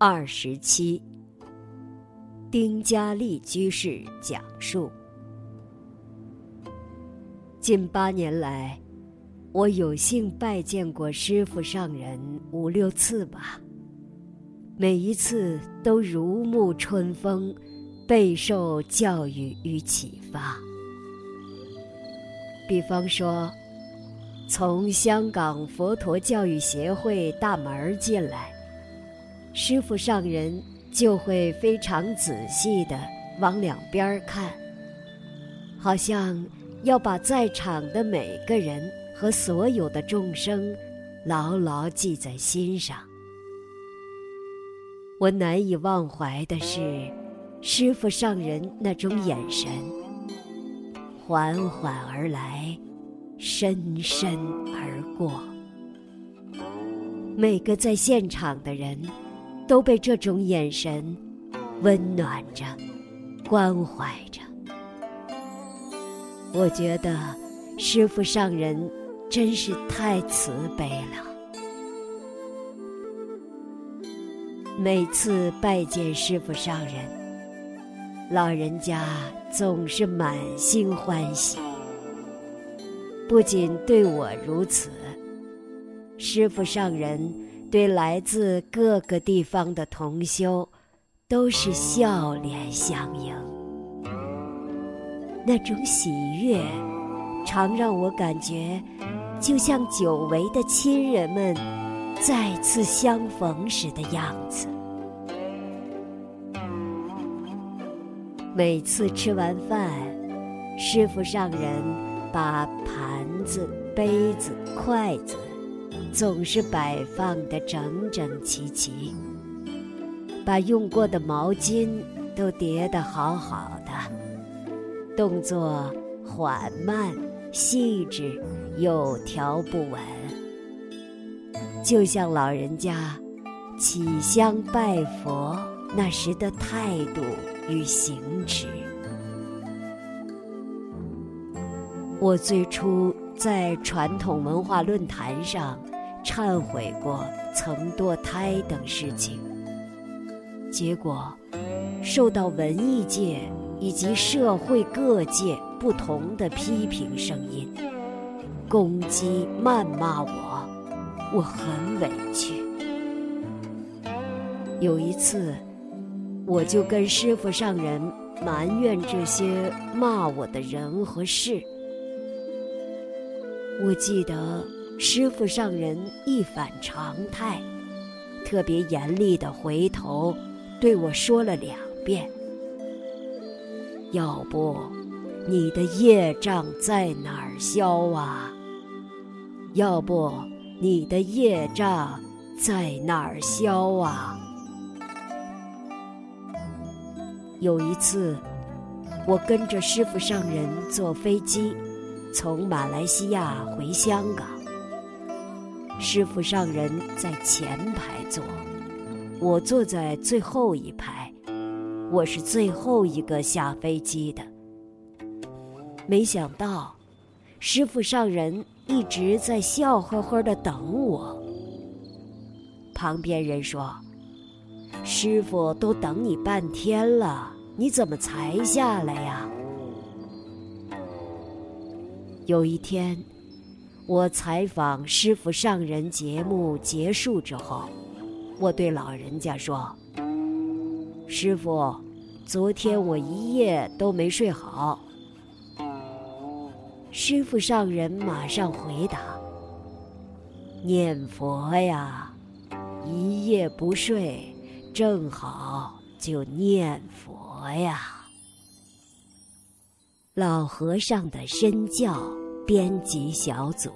二十七，丁家丽居士讲述：近八年来，我有幸拜见过师傅上人五六次吧。每一次都如沐春风，备受教育与启发。比方说，从香港佛陀教育协会大门进来，师傅上人就会非常仔细的往两边看，好像要把在场的每个人和所有的众生牢牢记在心上。我难以忘怀的是，师傅上人那种眼神，缓缓而来，深深而过。每个在现场的人，都被这种眼神温暖着，关怀着。我觉得，师傅上人真是太慈悲了。每次拜见师傅上人，老人家总是满心欢喜。不仅对我如此，师傅上人对来自各个地方的同修，都是笑脸相迎。那种喜悦，常让我感觉，就像久违的亲人们。再次相逢时的样子。每次吃完饭，师傅上人把盘子、杯子、筷子总是摆放得整整齐齐，把用过的毛巾都叠得好好的，动作缓慢、细致，有条不紊。就像老人家起香拜佛那时的态度与行持。我最初在传统文化论坛上忏悔过曾堕胎等事情，结果受到文艺界以及社会各界不同的批评声音，攻击谩骂我。我很委屈。有一次，我就跟师傅上人埋怨这些骂我的人和事。我记得师傅上人一反常态，特别严厉的回头对我说了两遍：“要不，你的业障在哪儿消啊？要不？”你的业障在哪儿消啊？有一次，我跟着师傅上人坐飞机，从马来西亚回香港。师傅上人在前排坐，我坐在最后一排，我是最后一个下飞机的。没想到，师傅上人。一直在笑呵呵的等我。旁边人说：“师傅都等你半天了，你怎么才下来呀？”有一天，我采访师傅上人节目结束之后，我对老人家说：“师傅，昨天我一夜都没睡好。”师傅上人马上回答：“念佛呀，一夜不睡，正好就念佛呀。”老和尚的身教编辑小组。